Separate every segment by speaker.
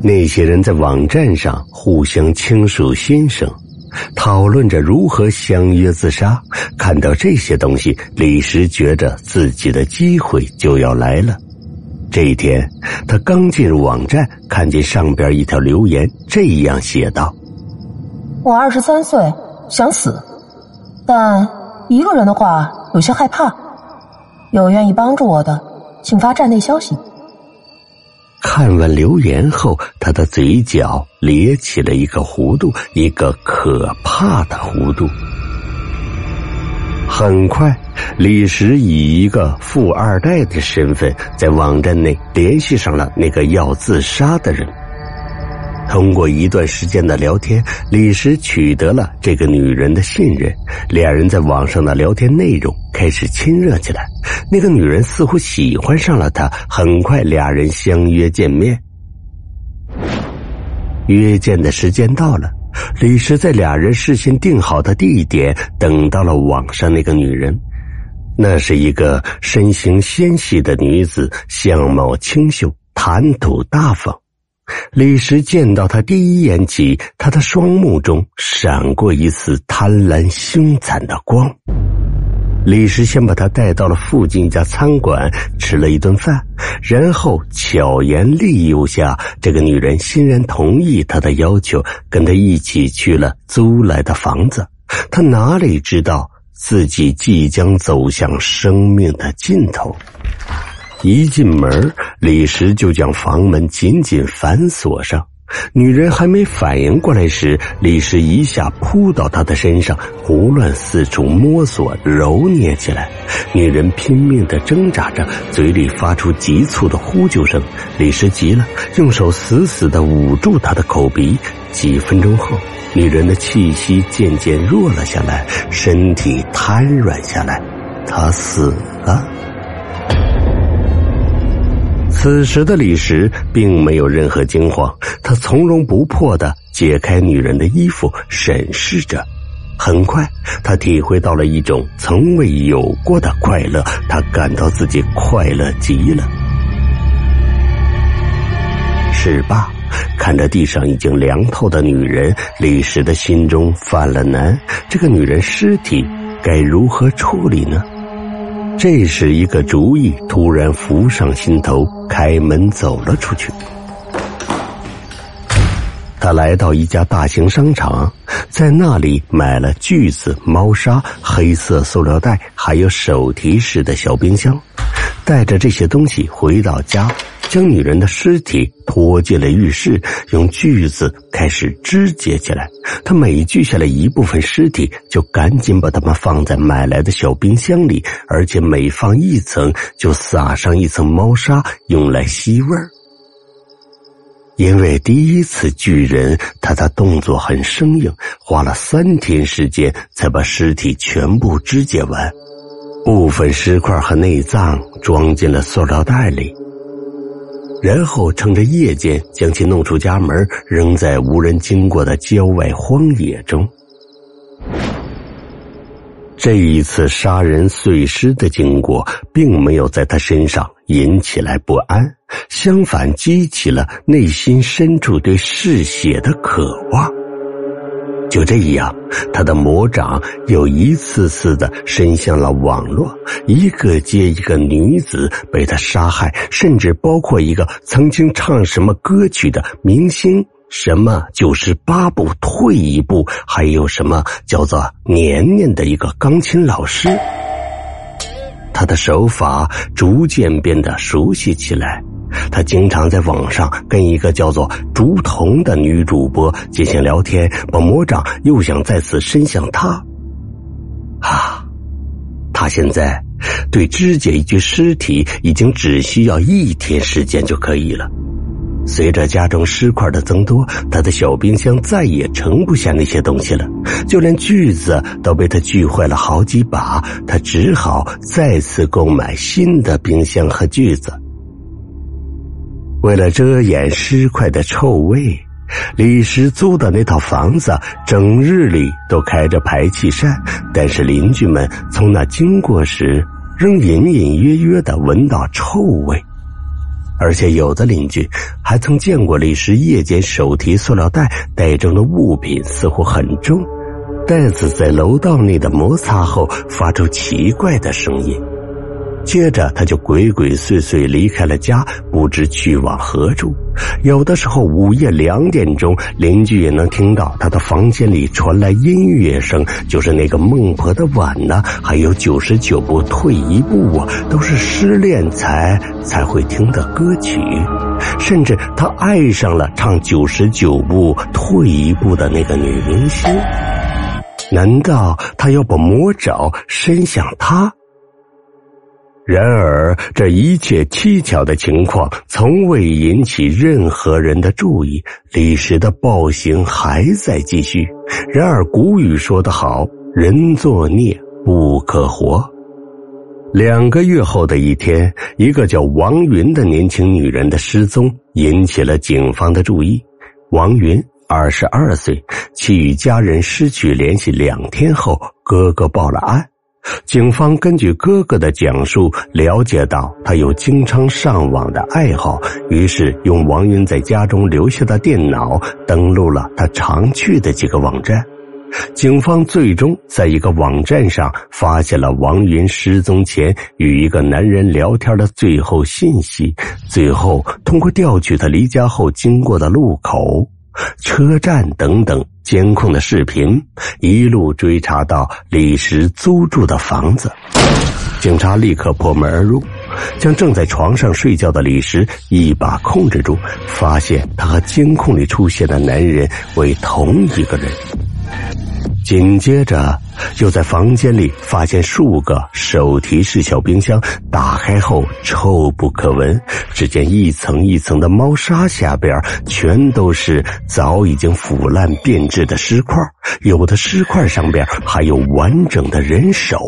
Speaker 1: 那些人在网站上互相倾诉心声，讨论着如何相约自杀。看到这些东西，李石觉着自己的机会就要来了。这一天，他刚进入网站，看见上边一条留言，这样写道：“
Speaker 2: 我二十三岁，想死，但一个人的话有些害怕。有愿意帮助我的，请发站内消息。”
Speaker 1: 看完留言后，他的嘴角咧起了一个弧度，一个可怕的弧度。很快，李石以一个富二代的身份，在网站内联系上了那个要自杀的人。通过一段时间的聊天，李石取得了这个女人的信任。两人在网上的聊天内容开始亲热起来。那个女人似乎喜欢上了他。很快，俩人相约见面。约见的时间到了，李石在俩人事先定好的地点等到了网上那个女人。那是一个身形纤细的女子，相貌清秀，谈吐大方。李石见到他第一眼起，他的双目中闪过一丝贪婪凶残的光。李石先把他带到了附近一家餐馆吃了一顿饭，然后巧言利诱下，这个女人欣然同意他的要求，跟他一起去了租来的房子。他哪里知道自己即将走向生命的尽头。一进门，李石就将房门紧紧反锁上。女人还没反应过来时，李石一下扑到她的身上，胡乱四处摸索、揉捏起来。女人拼命的挣扎着，嘴里发出急促的呼救声。李石急了，用手死死的捂住她的口鼻。几分钟后，女人的气息渐渐弱了下来，身体瘫软下来，她死了。此时的李石并没有任何惊慌，他从容不迫的解开女人的衣服，审视着。很快，他体会到了一种从未有过的快乐，他感到自己快乐极了。是罢，看着地上已经凉透的女人，李石的心中犯了难：这个女人尸体该如何处理呢？这时，一个主意突然浮上心头，开门走了出去。他来到一家大型商场，在那里买了锯子、猫砂、黑色塑料袋，还有手提式的小冰箱。带着这些东西回到家。将女人的尸体拖进了浴室，用锯子开始肢解起来。他每锯下来一部分尸体，就赶紧把它们放在买来的小冰箱里，而且每放一层就撒上一层猫砂，用来吸味儿。因为第一次锯人，他的动作很生硬，花了三天时间才把尸体全部肢解完。部分尸块和内脏装进了塑料袋里。然后趁着夜间将其弄出家门，扔在无人经过的郊外荒野中。这一次杀人碎尸的经过，并没有在他身上引起来不安，相反激起了内心深处对嗜血的渴望。就这样，他的魔掌又一次次的伸向了网络，一个接一个女子被他杀害，甚至包括一个曾经唱什么歌曲的明星，什么九十八步退一步，还有什么叫做年年的一个钢琴老师。他的手法逐渐变得熟悉起来。他经常在网上跟一个叫做竹童的女主播进行聊天，把魔掌又想再次伸向他。啊，他现在对肢解一具尸体已经只需要一天时间就可以了。随着家中尸块的增多，他的小冰箱再也盛不下那些东西了，就连锯子都被他锯坏了好几把，他只好再次购买新的冰箱和锯子。为了遮掩尸块的臭味，李石租的那套房子整日里都开着排气扇，但是邻居们从那经过时，仍隐隐约约的闻到臭味。而且有的邻居还曾见过李石夜间手提塑料袋带着的物品似乎很重，袋子在楼道内的摩擦后发出奇怪的声音。接着，他就鬼鬼祟祟离开了家，不知去往何处。有的时候，午夜两点钟，邻居也能听到他的房间里传来音乐声，就是那个孟婆的碗呢，还有九十九步退一步啊，都是失恋才才会听的歌曲。甚至他爱上了唱九十九步退一步的那个女明星。难道他要把魔爪伸向她？然而，这一切蹊跷的情况从未引起任何人的注意。李石的暴行还在继续。然而，古语说得好：“人作孽不可活。”两个月后的一天，一个叫王云的年轻女人的失踪引起了警方的注意。王云二十二岁，其与家人失去联系两天后，哥哥报了案。警方根据哥哥的讲述了解到，他有经常上网的爱好，于是用王云在家中留下的电脑登录了他常去的几个网站。警方最终在一个网站上发现了王云失踪前与一个男人聊天的最后信息，最后通过调取他离家后经过的路口。车站等等监控的视频，一路追查到李石租住的房子。警察立刻破门而入，将正在床上睡觉的李石一把控制住，发现他和监控里出现的男人为同一个人。紧接着，又在房间里发现数个手提式小冰箱，打开后臭不可闻。只见一层一层的猫砂下边，全都是早已经腐烂变质的尸块，有的尸块上边还有完整的人手。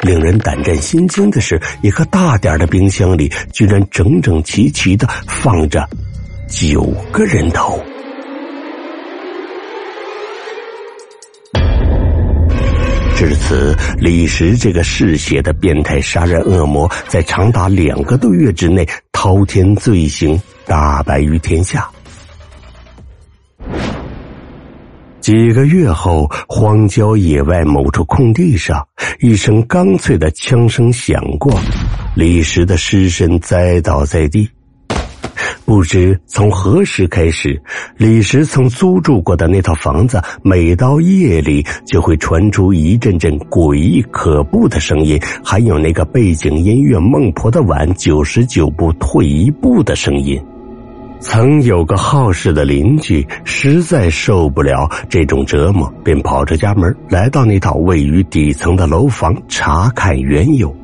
Speaker 1: 令人胆战心惊的是，一个大点的冰箱里，居然整整齐齐的放着九个人头。此，李石这个嗜血的变态杀人恶魔，在长达两个多月之内，滔天罪行大白于天下。几个月后，荒郊野外某处空地上，一声干脆的枪声响过，李石的尸身栽倒在地。不知从何时开始，李石曾租住过的那套房子，每到夜里就会传出一阵阵诡异可怖的声音，还有那个背景音乐《孟婆的碗》九十九步退一步的声音。曾有个好事的邻居，实在受不了这种折磨，便跑出家门，来到那套位于底层的楼房查看缘由。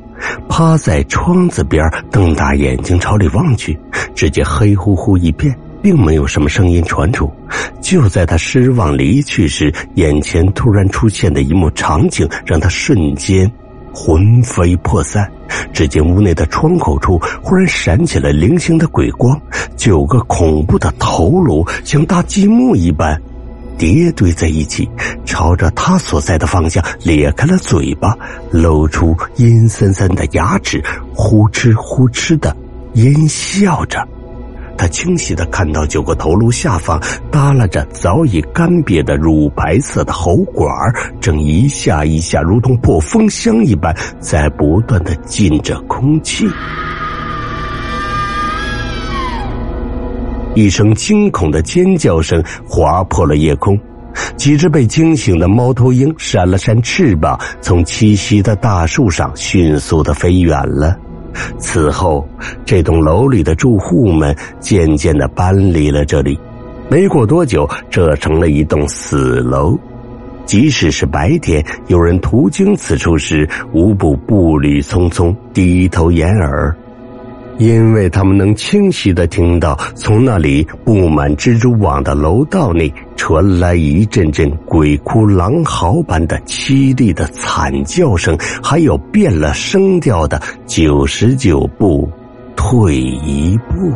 Speaker 1: 趴在窗子边，瞪大眼睛朝里望去，只见黑乎乎一片，并没有什么声音传出。就在他失望离去时，眼前突然出现的一幕场景，让他瞬间魂飞魄散。只见屋内的窗口处忽然闪起了零星的鬼光，九个恐怖的头颅像搭积木一般。叠堆在一起，朝着他所在的方向咧开了嘴巴，露出阴森森的牙齿，呼哧呼哧的阴笑着。他清晰的看到九个头颅下方耷拉着早已干瘪的乳白色的喉管，正一下一下如同破风箱一般，在不断的进着空气。一声惊恐的尖叫声划破了夜空，几只被惊醒的猫头鹰扇了扇翅膀，从栖息的大树上迅速的飞远了。此后，这栋楼里的住户们渐渐的搬离了这里。没过多久，这成了一栋死楼。即使是白天，有人途经此处时，无不步履匆匆，低头掩耳。因为他们能清晰的听到，从那里布满蜘蛛网的楼道内传来一阵阵鬼哭狼嚎般的凄厉的惨叫声，还有变了声调的九十九步退一步。